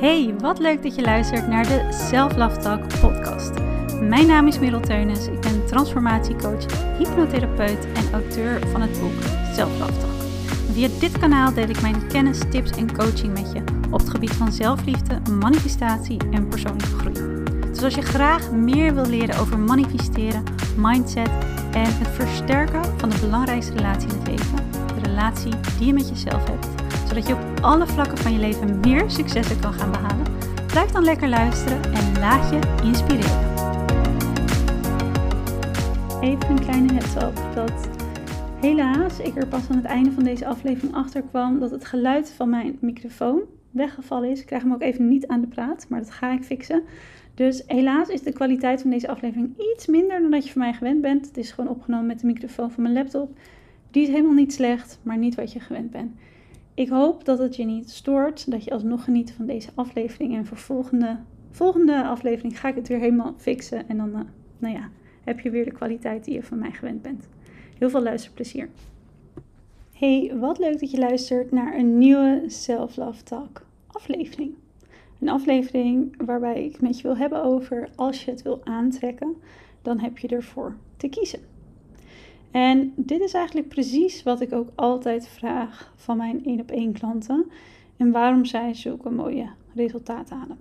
Hey, wat leuk dat je luistert naar de Self Love podcast. Mijn naam is Merel Teunis, ik ben transformatiecoach, hypnotherapeut en auteur van het boek Self Love. Via dit kanaal deel ik mijn kennis, tips en coaching met je op het gebied van zelfliefde, manifestatie en persoonlijke groei. Dus als je graag meer wil leren over manifesteren, mindset en het versterken van de belangrijkste relatie in het leven, de relatie die je met jezelf hebt, zodat je op alle vlakken van je leven meer successen kan gaan behalen, blijf dan lekker luisteren en laat je inspireren. Even een kleine heads up dat helaas ik er pas aan het einde van deze aflevering achter kwam dat het geluid van mijn microfoon weggevallen is. Ik krijg hem ook even niet aan de praat, maar dat ga ik fixen. Dus helaas is de kwaliteit van deze aflevering iets minder dan dat je van mij gewend bent. Het is gewoon opgenomen met de microfoon van mijn laptop. Die is helemaal niet slecht, maar niet wat je gewend bent. Ik hoop dat het je niet stoort, dat je alsnog geniet van deze aflevering. En voor volgende, volgende aflevering ga ik het weer helemaal fixen. En dan, uh, nou ja, heb je weer de kwaliteit die je van mij gewend bent. Heel veel luisterplezier. Hey, wat leuk dat je luistert naar een nieuwe Self Love Talk aflevering. Een aflevering waarbij ik met je wil hebben over als je het wil aantrekken, dan heb je ervoor te kiezen. En dit is eigenlijk precies wat ik ook altijd vraag van mijn één op één klanten en waarom zij zulke mooie resultaten halen.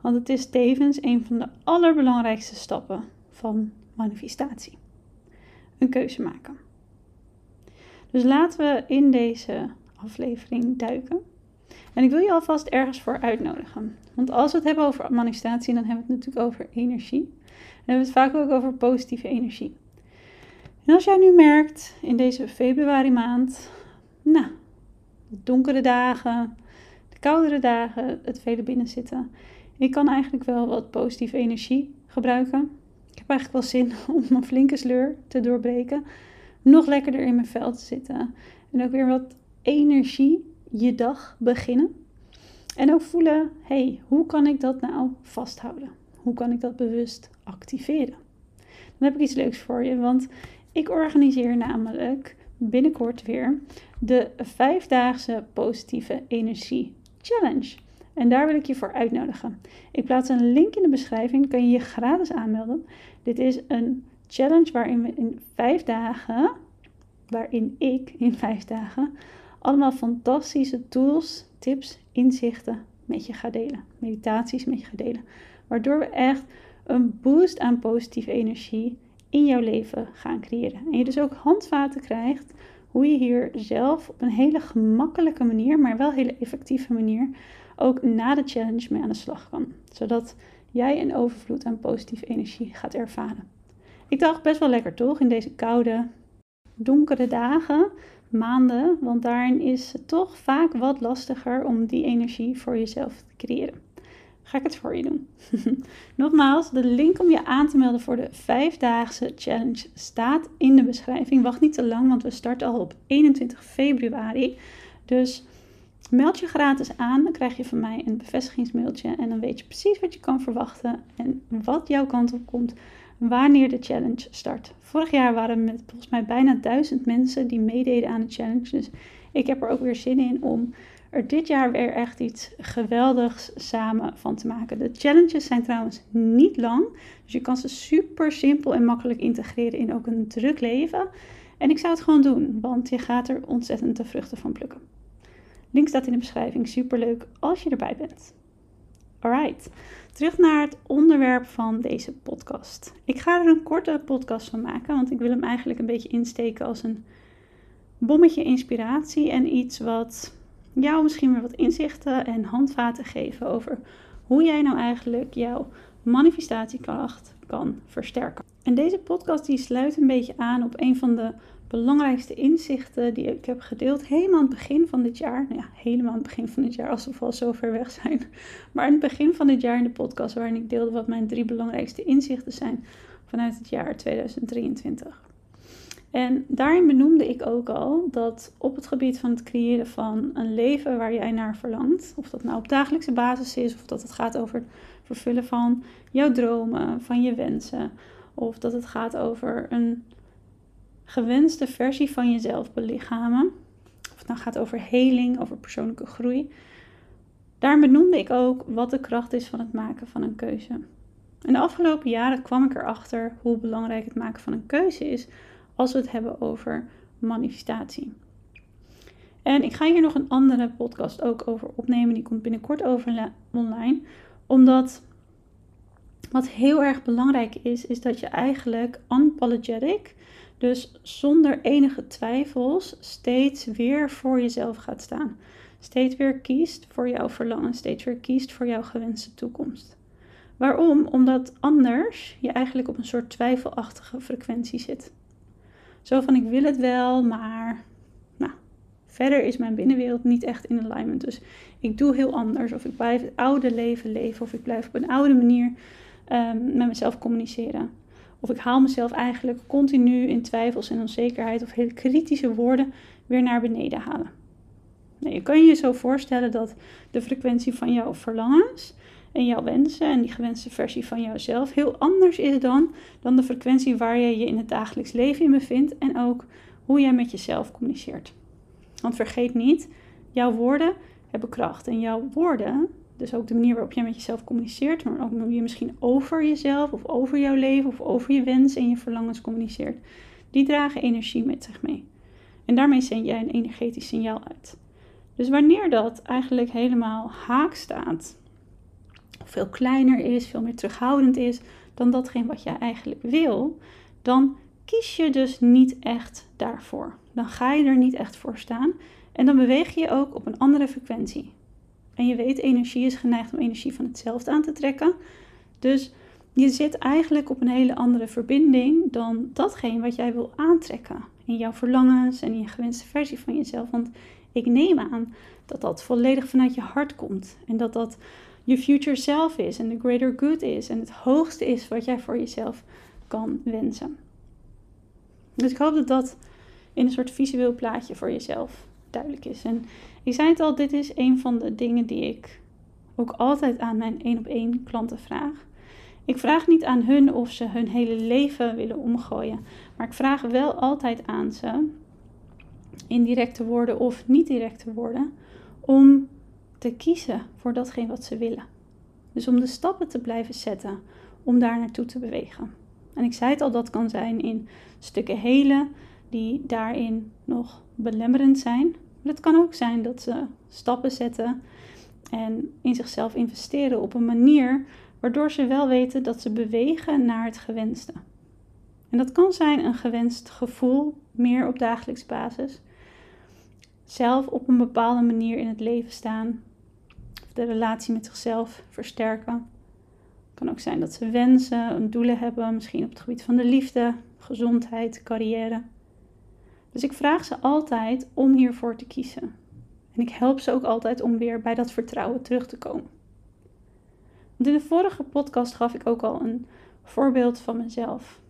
Want het is tevens een van de allerbelangrijkste stappen van manifestatie. Een keuze maken. Dus laten we in deze aflevering duiken. En ik wil je alvast ergens voor uitnodigen. Want als we het hebben over manifestatie, dan hebben we het natuurlijk over energie. En we hebben het vaak ook over positieve energie. En als jij nu merkt in deze februari maand, nou, de donkere dagen, de koudere dagen, het vele binnenzitten. Ik kan eigenlijk wel wat positieve energie gebruiken. Ik heb eigenlijk wel zin om een flinke sleur te doorbreken. Nog lekkerder in mijn vel te zitten. En ook weer wat energie je dag beginnen. En ook voelen, hey, hoe kan ik dat nou vasthouden? Hoe kan ik dat bewust activeren? Dan heb ik iets leuks voor je, want ik organiseer namelijk binnenkort weer de vijfdaagse positieve energie challenge. En daar wil ik je voor uitnodigen. Ik plaats een link in de beschrijving, kan je je gratis aanmelden. Dit is een challenge waarin we in vijf dagen, waarin ik in vijf dagen allemaal fantastische tools, tips, inzichten met je ga delen. Meditaties met je ga delen. Waardoor we echt een boost aan positieve energie in jouw leven gaan creëren. En je dus ook handvaten krijgt hoe je hier zelf op een hele gemakkelijke manier, maar wel hele effectieve manier, ook na de challenge mee aan de slag kan. Zodat jij een overvloed aan positieve energie gaat ervaren. Ik dacht best wel lekker toch in deze koude, donkere dagen, maanden, want daarin is het toch vaak wat lastiger om die energie voor jezelf te creëren ga ik het voor je doen. Nogmaals, de link om je aan te melden voor de vijfdaagse challenge staat in de beschrijving. Wacht niet te lang, want we starten al op 21 februari. Dus meld je gratis aan, dan krijg je van mij een bevestigingsmailtje en dan weet je precies wat je kan verwachten en wat jouw kant op komt wanneer de challenge start. Vorig jaar waren we met volgens mij bijna duizend mensen die meededen aan de challenge. Dus ik heb er ook weer zin in om er dit jaar weer echt iets geweldigs samen van te maken. De challenges zijn trouwens niet lang, dus je kan ze super simpel en makkelijk integreren in ook een druk leven. En ik zou het gewoon doen, want je gaat er ontzettend de vruchten van plukken. Link staat in de beschrijving. Super leuk als je erbij bent. Alright, terug naar het onderwerp van deze podcast. Ik ga er een korte podcast van maken, want ik wil hem eigenlijk een beetje insteken als een bommetje inspiratie en iets wat jou misschien weer wat inzichten en handvaten geven over hoe jij nou eigenlijk jouw manifestatiekracht kan versterken. En deze podcast die sluit een beetje aan op een van de belangrijkste inzichten die ik heb gedeeld helemaal aan het begin van dit jaar. Nou ja, helemaal aan het begin van dit jaar, alsof we al zo ver weg zijn. Maar aan het begin van dit jaar in de podcast waarin ik deelde wat mijn drie belangrijkste inzichten zijn vanuit het jaar 2023. En daarin benoemde ik ook al dat op het gebied van het creëren van een leven waar jij naar verlangt, of dat nou op dagelijkse basis is, of dat het gaat over het vervullen van jouw dromen, van je wensen, of dat het gaat over een gewenste versie van jezelf belichamen, of het nou gaat over heling, over persoonlijke groei, Daar benoemde ik ook wat de kracht is van het maken van een keuze. En de afgelopen jaren kwam ik erachter hoe belangrijk het maken van een keuze is als we het hebben over manifestatie. En ik ga hier nog een andere podcast ook over opnemen. Die komt binnenkort over online. Omdat wat heel erg belangrijk is, is dat je eigenlijk unapologetic, dus zonder enige twijfels, steeds weer voor jezelf gaat staan. Steeds weer kiest voor jouw verlangen, steeds weer kiest voor jouw gewenste toekomst. Waarom? Omdat anders je eigenlijk op een soort twijfelachtige frequentie zit. Zo van ik wil het wel, maar nou, verder is mijn binnenwereld niet echt in alignment. Dus ik doe heel anders. Of ik blijf het oude leven leven. Of ik blijf op een oude manier um, met mezelf communiceren. Of ik haal mezelf eigenlijk continu in twijfels en onzekerheid of hele kritische woorden weer naar beneden halen. Nou, je kan je zo voorstellen dat de frequentie van jouw verlangens en jouw wensen en die gewenste versie van jouzelf heel anders is dan, dan de frequentie waar je je in het dagelijks leven in bevindt en ook hoe jij met jezelf communiceert. Want vergeet niet, jouw woorden hebben kracht en jouw woorden, dus ook de manier waarop jij met jezelf communiceert, maar ook hoe je misschien over jezelf of over jouw leven of over je wensen en je verlangens communiceert, die dragen energie met zich mee. En daarmee zend jij een energetisch signaal uit. Dus wanneer dat eigenlijk helemaal haak staat veel kleiner is, veel meer terughoudend is dan datgene wat jij eigenlijk wil, dan kies je dus niet echt daarvoor. Dan ga je er niet echt voor staan en dan beweeg je ook op een andere frequentie. En je weet, energie is geneigd om energie van hetzelfde aan te trekken. Dus je zit eigenlijk op een hele andere verbinding dan datgene wat jij wil aantrekken. In jouw verlangens en in je gewenste versie van jezelf. Want ik neem aan dat dat volledig vanuit je hart komt. En dat dat je future self is en de greater good is en het hoogste is wat jij voor jezelf kan wensen. Dus ik hoop dat dat in een soort visueel plaatje voor jezelf duidelijk is. En ik zei het al, dit is een van de dingen die ik ook altijd aan mijn één op één klanten vraag. Ik vraag niet aan hun of ze hun hele leven willen omgooien, maar ik vraag wel altijd aan ze, in directe woorden of niet directe woorden, om te kiezen voor datgene wat ze willen. Dus om de stappen te blijven zetten om daar naartoe te bewegen. En ik zei het al, dat kan zijn in stukken helen die daarin nog belemmerend zijn. Maar het kan ook zijn dat ze stappen zetten en in zichzelf investeren op een manier waardoor ze wel weten dat ze bewegen naar het gewenste. En dat kan zijn een gewenst gevoel, meer op dagelijks basis. Zelf op een bepaalde manier in het leven staan, de relatie met zichzelf versterken. Het kan ook zijn dat ze wensen, doelen hebben, misschien op het gebied van de liefde, gezondheid, carrière. Dus ik vraag ze altijd om hiervoor te kiezen. En ik help ze ook altijd om weer bij dat vertrouwen terug te komen. In de vorige podcast gaf ik ook al een voorbeeld van mezelf.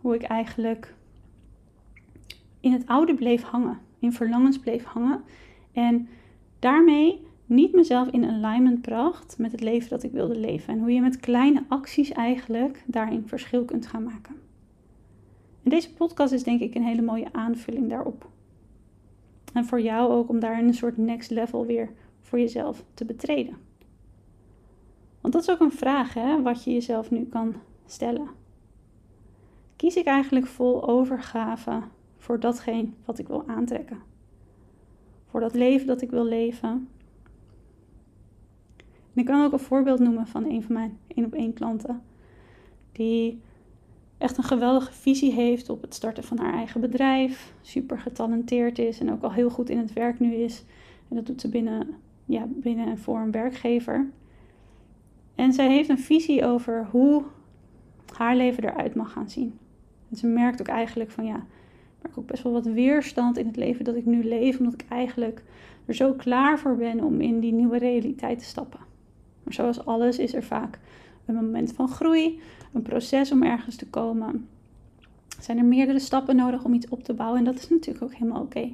Hoe ik eigenlijk in het oude bleef hangen, in verlangens bleef hangen. En daarmee niet mezelf in alignment bracht met het leven dat ik wilde leven. En hoe je met kleine acties eigenlijk daarin verschil kunt gaan maken. En deze podcast is denk ik een hele mooie aanvulling daarop. En voor jou ook om daar een soort next level weer voor jezelf te betreden. Want dat is ook een vraag hè, wat je jezelf nu kan stellen. Kies ik eigenlijk vol overgave voor datgene wat ik wil aantrekken? Voor dat leven dat ik wil leven? Ik kan ook een voorbeeld noemen van een van mijn één op één klanten. Die echt een geweldige visie heeft op het starten van haar eigen bedrijf. Super getalenteerd is en ook al heel goed in het werk nu is. En dat doet ze binnen, ja, binnen en voor een werkgever. En zij heeft een visie over hoe haar leven eruit mag gaan zien. En ze merkt ook eigenlijk van ja, ik merk ook best wel wat weerstand in het leven dat ik nu leef. Omdat ik eigenlijk er zo klaar voor ben om in die nieuwe realiteit te stappen. Maar zoals alles is er vaak een moment van groei, een proces om ergens te komen. Zijn er meerdere stappen nodig om iets op te bouwen en dat is natuurlijk ook helemaal oké.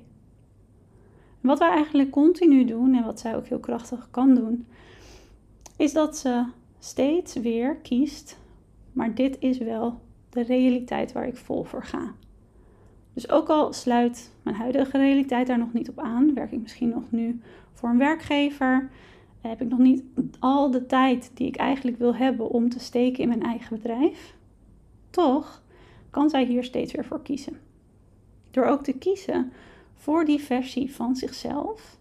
Wat wij eigenlijk continu doen en wat zij ook heel krachtig kan doen, is dat ze steeds weer kiest, maar dit is wel de realiteit waar ik vol voor ga. Dus ook al sluit mijn huidige realiteit daar nog niet op aan, werk ik misschien nog nu voor een werkgever heb ik nog niet al de tijd die ik eigenlijk wil hebben om te steken in mijn eigen bedrijf. Toch kan zij hier steeds weer voor kiezen. Door ook te kiezen voor die versie van zichzelf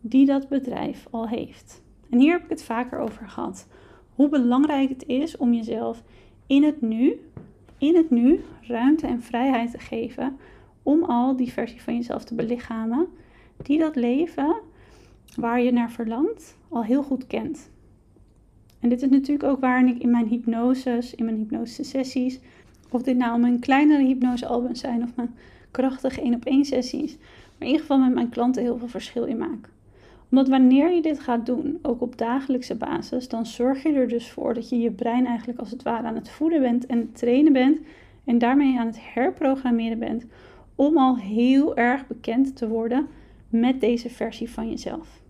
die dat bedrijf al heeft. En hier heb ik het vaker over gehad. Hoe belangrijk het is om jezelf in het nu, in het nu ruimte en vrijheid te geven om al die versie van jezelf te belichamen die dat leven waar je naar verlangt al heel goed kent. En dit is natuurlijk ook waarin ik in mijn hypnoses, in mijn hypnose sessies, of dit nou mijn kleinere hypnosealbums zijn of mijn krachtige één op één sessies, maar in ieder geval met mijn klanten heel veel verschil in maak. Omdat wanneer je dit gaat doen, ook op dagelijkse basis, dan zorg je er dus voor dat je je brein eigenlijk als het ware aan het voeden bent en het trainen bent en daarmee aan het herprogrammeren bent om al heel erg bekend te worden met deze versie van jezelf.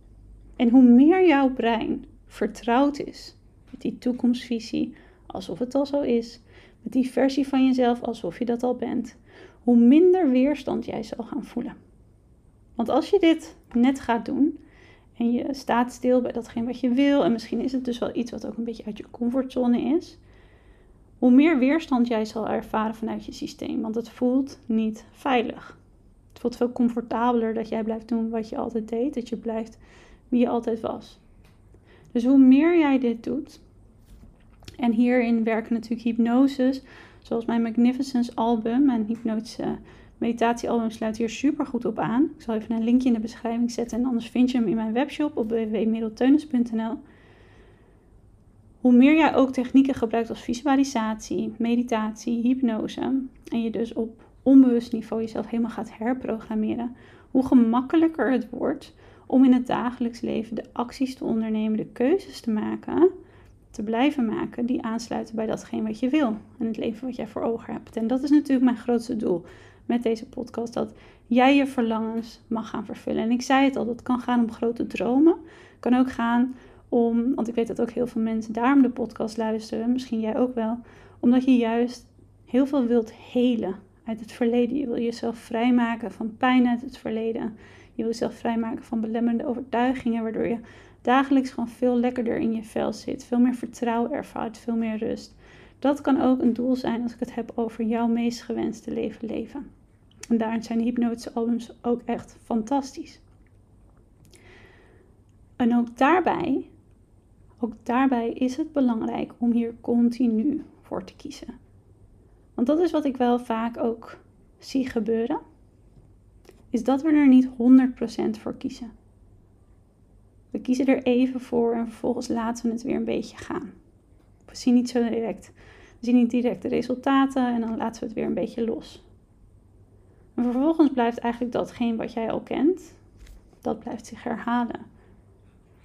En hoe meer jouw brein vertrouwd is met die toekomstvisie, alsof het al zo is, met die versie van jezelf alsof je dat al bent, hoe minder weerstand jij zal gaan voelen. Want als je dit net gaat doen en je staat stil bij datgene wat je wil, en misschien is het dus wel iets wat ook een beetje uit je comfortzone is, hoe meer weerstand jij zal ervaren vanuit je systeem, want het voelt niet veilig. Het voelt veel comfortabeler dat jij blijft doen wat je altijd deed, dat je blijft wie je altijd was. Dus hoe meer jij dit doet, en hierin werken natuurlijk hypnoses, zoals mijn Magnificence album, mijn hypnotische meditatiealbum sluit hier super goed op aan. Ik zal even een linkje in de beschrijving zetten en anders vind je hem in mijn webshop op www.middelteunis.nl. Hoe meer jij ook technieken gebruikt als visualisatie, meditatie, hypnose en je dus op onbewust niveau jezelf helemaal gaat herprogrammeren, hoe gemakkelijker het wordt om in het dagelijks leven de acties te ondernemen, de keuzes te maken, te blijven maken die aansluiten bij datgene wat je wil en het leven wat jij voor ogen hebt. En dat is natuurlijk mijn grootste doel met deze podcast, dat jij je verlangens mag gaan vervullen. En ik zei het al, dat kan gaan om grote dromen, kan ook gaan om, want ik weet dat ook heel veel mensen daarom de podcast luisteren, misschien jij ook wel, omdat je juist heel veel wilt helen uit het verleden. Je wil jezelf vrijmaken van pijn uit het verleden. Je wil jezelf vrijmaken van belemmerende overtuigingen, waardoor je dagelijks gewoon veel lekkerder in je vel zit. Veel meer vertrouwen ervaart, veel meer rust. Dat kan ook een doel zijn als ik het heb over jouw meest gewenste leven leven. En daarin zijn de hypnotische albums ook echt fantastisch. En ook daarbij, ook daarbij is het belangrijk om hier continu voor te kiezen. Want dat is wat ik wel vaak ook zie gebeuren is dat we er niet 100% voor kiezen. We kiezen er even voor en vervolgens laten we het weer een beetje gaan. We zien niet zo direct, we zien niet direct de resultaten en dan laten we het weer een beetje los. En vervolgens blijft eigenlijk datgene wat jij al kent, dat blijft zich herhalen.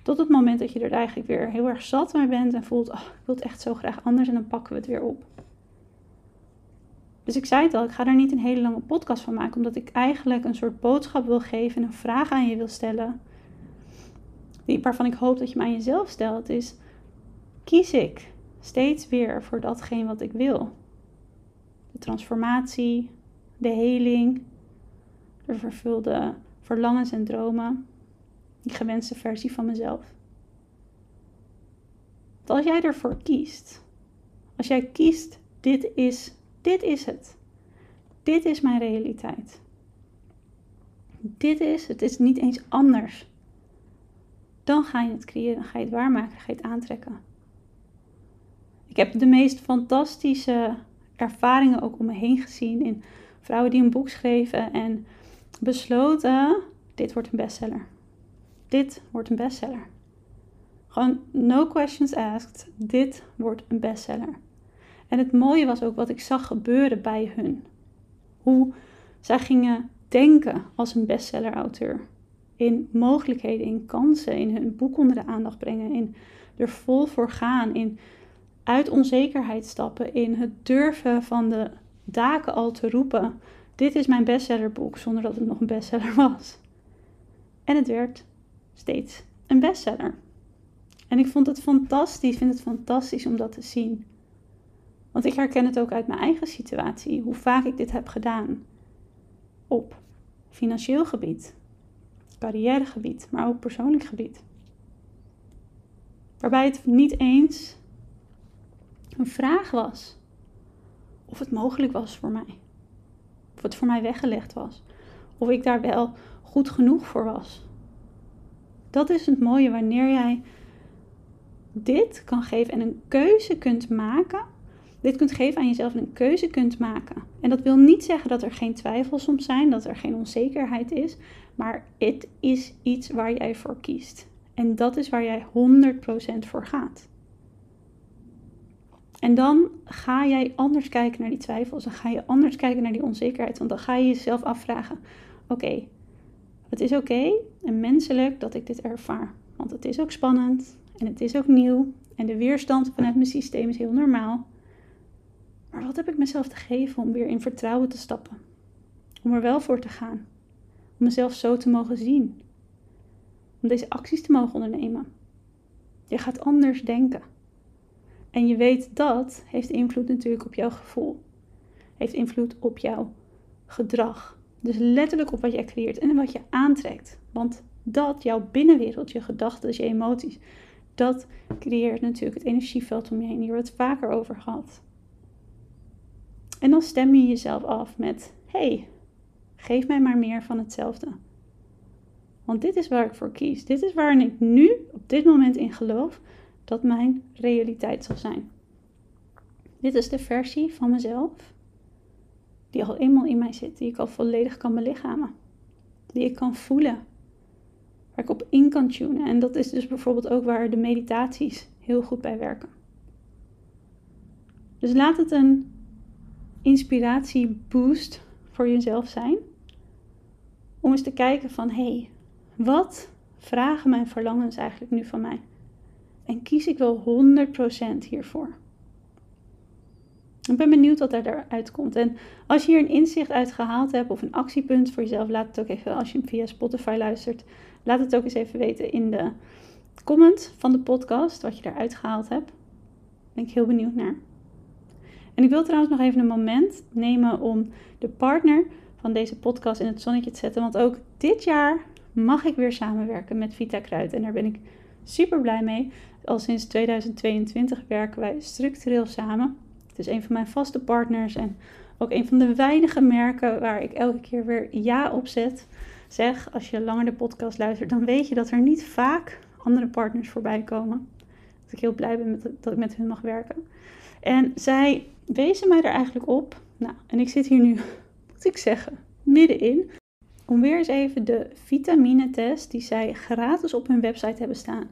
Tot het moment dat je er eigenlijk weer heel erg zat mee bent en voelt, oh, ik wil het echt zo graag anders en dan pakken we het weer op. Dus ik zei het al, ik ga er niet een hele lange podcast van maken, omdat ik eigenlijk een soort boodschap wil geven en een vraag aan je wil stellen. Die, waarvan ik hoop dat je me aan jezelf stelt, is: kies ik steeds weer voor datgene wat ik wil? De transformatie, de heling, de vervulde verlangens en dromen, die gewenste versie van mezelf. als jij ervoor kiest, als jij kiest, dit is dit is het. Dit is mijn realiteit. Dit is, het is niet eens anders. Dan ga je het creëren, dan ga je het waarmaken, ga je het aantrekken. Ik heb de meest fantastische ervaringen ook om me heen gezien in vrouwen die een boek schreven en besloten: dit wordt een bestseller. Dit wordt een bestseller. Gewoon no questions asked. Dit wordt een bestseller. En het mooie was ook wat ik zag gebeuren bij hun. Hoe zij gingen denken als een bestseller-auteur. In mogelijkheden, in kansen, in hun boek onder de aandacht brengen, in er vol voor gaan, in uit onzekerheid stappen, in het durven van de daken al te roepen: Dit is mijn bestsellerboek, zonder dat het nog een bestseller was. En het werd steeds een bestseller. En ik vond het fantastisch, vind het fantastisch om dat te zien. Want ik herken het ook uit mijn eigen situatie, hoe vaak ik dit heb gedaan. Op financieel gebied, carrièregebied, maar ook persoonlijk gebied. Waarbij het niet eens een vraag was of het mogelijk was voor mij. Of het voor mij weggelegd was. Of ik daar wel goed genoeg voor was. Dat is het mooie wanneer jij dit kan geven en een keuze kunt maken. Dit kunt geven aan jezelf en een keuze kunt maken. En dat wil niet zeggen dat er geen twijfels soms zijn, dat er geen onzekerheid is. Maar het is iets waar jij voor kiest. En dat is waar jij 100% voor gaat. En dan ga jij anders kijken naar die twijfels. Dan ga je anders kijken naar die onzekerheid. Want dan ga je jezelf afvragen: oké, het is oké en menselijk dat ik dit ervaar. Want het is ook spannend en het is ook nieuw. En de weerstand vanuit mijn systeem is heel normaal. Maar wat heb ik mezelf te geven om weer in vertrouwen te stappen? Om er wel voor te gaan. Om mezelf zo te mogen zien. Om deze acties te mogen ondernemen. Je gaat anders denken. En je weet dat heeft invloed natuurlijk op jouw gevoel. Heeft invloed op jouw gedrag. Dus letterlijk op wat jij creëert en wat je aantrekt. Want dat, jouw binnenwereld, je gedachten, je emoties, dat creëert natuurlijk het energieveld om je heen. Hier hebben het vaker over gehad. En dan stem je jezelf af met: hey, geef mij maar meer van hetzelfde. Want dit is waar ik voor kies. Dit is waar ik nu op dit moment in geloof dat mijn realiteit zal zijn. Dit is de versie van mezelf die al eenmaal in mij zit, die ik al volledig kan belichamen, die ik kan voelen, waar ik op in kan tunen. En dat is dus bijvoorbeeld ook waar de meditaties heel goed bij werken. Dus laat het een inspiratieboost voor jezelf zijn. Om eens te kijken van, hé, hey, wat vragen mijn verlangens eigenlijk nu van mij? En kies ik wel 100% hiervoor? Ik ben benieuwd wat eruit komt. En als je hier een inzicht uit gehaald hebt of een actiepunt voor jezelf, laat het ook even, als je hem via Spotify luistert, laat het ook eens even weten in de comment van de podcast, wat je eruit gehaald hebt. Ben ik heel benieuwd naar. En ik wil trouwens nog even een moment nemen om de partner van deze podcast in het zonnetje te zetten. Want ook dit jaar mag ik weer samenwerken met Vita Kruid. En daar ben ik super blij mee. Al sinds 2022 werken wij structureel samen. Het is een van mijn vaste partners en ook een van de weinige merken waar ik elke keer weer ja op zet. Zeg, als je langer de podcast luistert, dan weet je dat er niet vaak andere partners voorbij komen. Dat ik heel blij ben dat ik met hun mag werken. En zij wezen mij er eigenlijk op. Nou, en ik zit hier nu, moet ik zeggen, middenin. Om weer eens even de vitaminetest die zij gratis op hun website hebben staan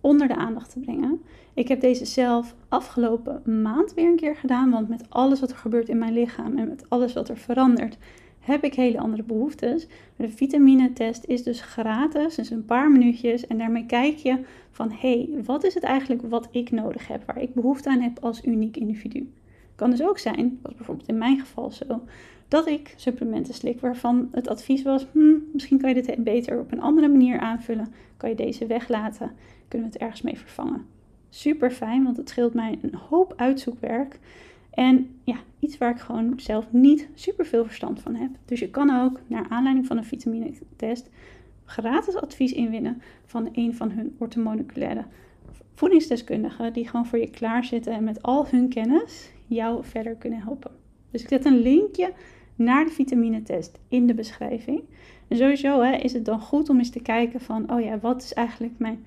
onder de aandacht te brengen. Ik heb deze zelf afgelopen maand weer een keer gedaan, want met alles wat er gebeurt in mijn lichaam en met alles wat er verandert, heb ik hele andere behoeftes. De vitaminetest is dus gratis, dus een paar minuutjes. En daarmee kijk je van, hé, hey, wat is het eigenlijk wat ik nodig heb, waar ik behoefte aan heb als uniek individu. Kan dus ook zijn, was bijvoorbeeld in mijn geval zo, dat ik supplementen slik waarvan het advies was, hmm, misschien kan je dit beter op een andere manier aanvullen. Kan je deze weglaten? Kunnen we het ergens mee vervangen? Super fijn, want het scheelt mij een hoop uitzoekwerk. En ja, iets waar ik gewoon zelf niet super veel verstand van heb. Dus je kan ook naar aanleiding van een vitaminetest gratis advies inwinnen van een van hun orthomoleculaire voedingsdeskundigen. Die gewoon voor je klaarzitten en met al hun kennis jou verder kunnen helpen. Dus ik zet een linkje naar de vitaminetest in de beschrijving. En sowieso hè, is het dan goed om eens te kijken van, oh ja, wat is eigenlijk mijn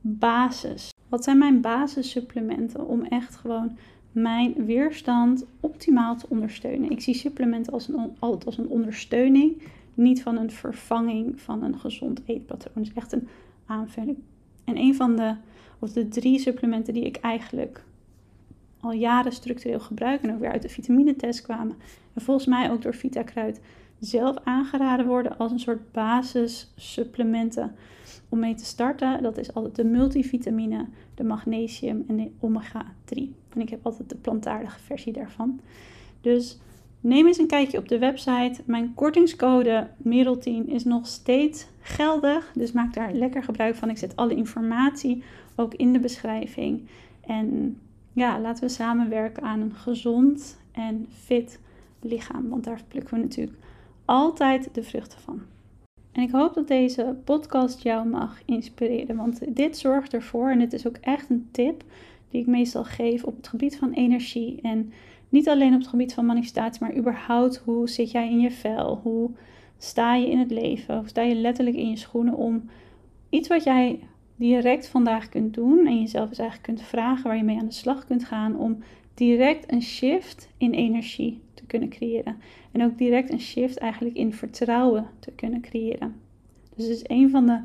basis? Wat zijn mijn basissupplementen om echt gewoon mijn weerstand optimaal te ondersteunen? Ik zie supplementen als een, altijd als een ondersteuning, niet van een vervanging van een gezond eetpatroon. Het is echt een aanvulling. En een van de, of de drie supplementen die ik eigenlijk al jaren structureel gebruik en ook weer uit de vitaminetest kwamen. En volgens mij ook door VitaKruid zelf aangeraden worden als een soort basissupplementen om mee te starten. Dat is altijd de multivitamine, de magnesium en de omega 3. En ik heb altijd de plantaardige versie daarvan. Dus neem eens een kijkje op de website. Mijn kortingscode Merel10 is nog steeds geldig. Dus maak daar lekker gebruik van. Ik zet alle informatie ook in de beschrijving. En ja, laten we samenwerken aan een gezond en fit lichaam. Want daar plukken we natuurlijk altijd de vruchten van. En ik hoop dat deze podcast jou mag inspireren, want dit zorgt ervoor, en dit is ook echt een tip die ik meestal geef op het gebied van energie. En niet alleen op het gebied van manifestatie, maar überhaupt hoe zit jij in je vel? Hoe sta je in het leven? Hoe sta je letterlijk in je schoenen om iets wat jij direct vandaag kunt doen en jezelf dus eigenlijk kunt vragen waar je mee aan de slag kunt gaan om direct een shift in energie te kunnen creëren. En ook direct een shift eigenlijk in vertrouwen te kunnen creëren. Dus het is een van de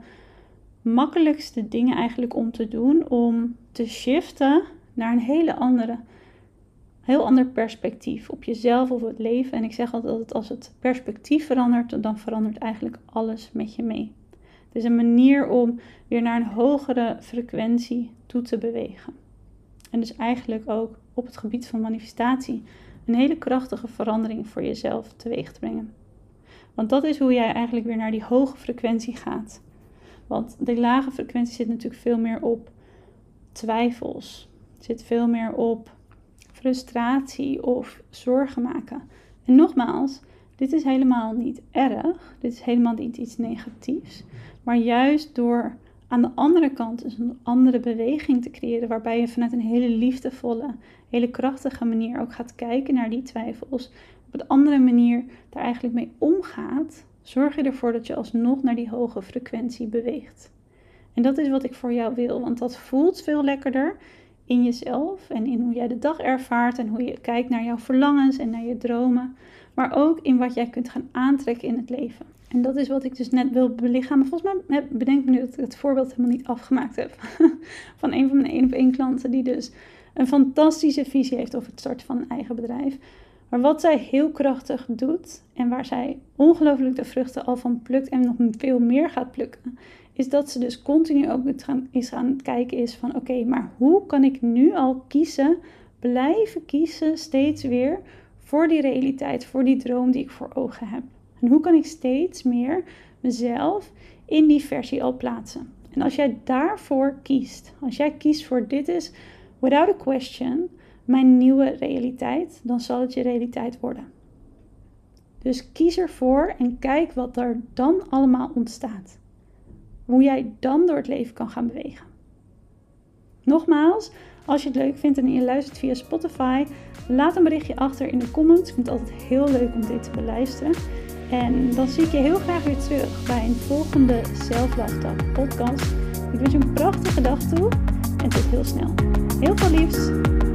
makkelijkste dingen eigenlijk om te doen om te shiften naar een hele andere, heel ander perspectief op jezelf of het leven. En ik zeg altijd als het perspectief verandert, dan verandert eigenlijk alles met je mee. Het is een manier om weer naar een hogere frequentie toe te bewegen. En dus eigenlijk ook op het gebied van manifestatie een hele krachtige verandering voor jezelf teweeg te brengen. Want dat is hoe jij eigenlijk weer naar die hoge frequentie gaat. Want die lage frequentie zit natuurlijk veel meer op twijfels. Zit veel meer op frustratie of zorgen maken. En nogmaals, dit is helemaal niet erg. Dit is helemaal niet iets negatiefs. Maar juist door aan de andere kant dus een andere beweging te creëren, waarbij je vanuit een hele liefdevolle, hele krachtige manier ook gaat kijken naar die twijfels, op een andere manier daar eigenlijk mee omgaat, zorg je ervoor dat je alsnog naar die hoge frequentie beweegt. En dat is wat ik voor jou wil, want dat voelt veel lekkerder in jezelf en in hoe jij de dag ervaart en hoe je kijkt naar jouw verlangens en naar je dromen, maar ook in wat jij kunt gaan aantrekken in het leven. En dat is wat ik dus net wil belichamen. Volgens mij bedenk me nu dat ik het voorbeeld helemaal niet afgemaakt heb. van een van mijn één op één klanten die dus een fantastische visie heeft over het starten van een eigen bedrijf. Maar wat zij heel krachtig doet en waar zij ongelooflijk de vruchten al van plukt en nog veel meer gaat plukken, is dat ze dus continu ook is gaan kijken is van oké, maar hoe kan ik nu al kiezen, blijven kiezen steeds weer voor die realiteit, voor die droom die ik voor ogen heb. En hoe kan ik steeds meer mezelf in die versie al plaatsen? En als jij daarvoor kiest, als jij kiest voor dit is without a question mijn nieuwe realiteit, dan zal het je realiteit worden. Dus kies ervoor en kijk wat er dan allemaal ontstaat. Hoe jij dan door het leven kan gaan bewegen. Nogmaals, als je het leuk vindt en je luistert via Spotify, laat een berichtje achter in de comments. Ik vind het altijd heel leuk om dit te beluisteren. En dan zie ik je heel graag weer terug bij een volgende Talk podcast. Ik wens je een prachtige dag toe en tot heel snel. Heel veel liefs!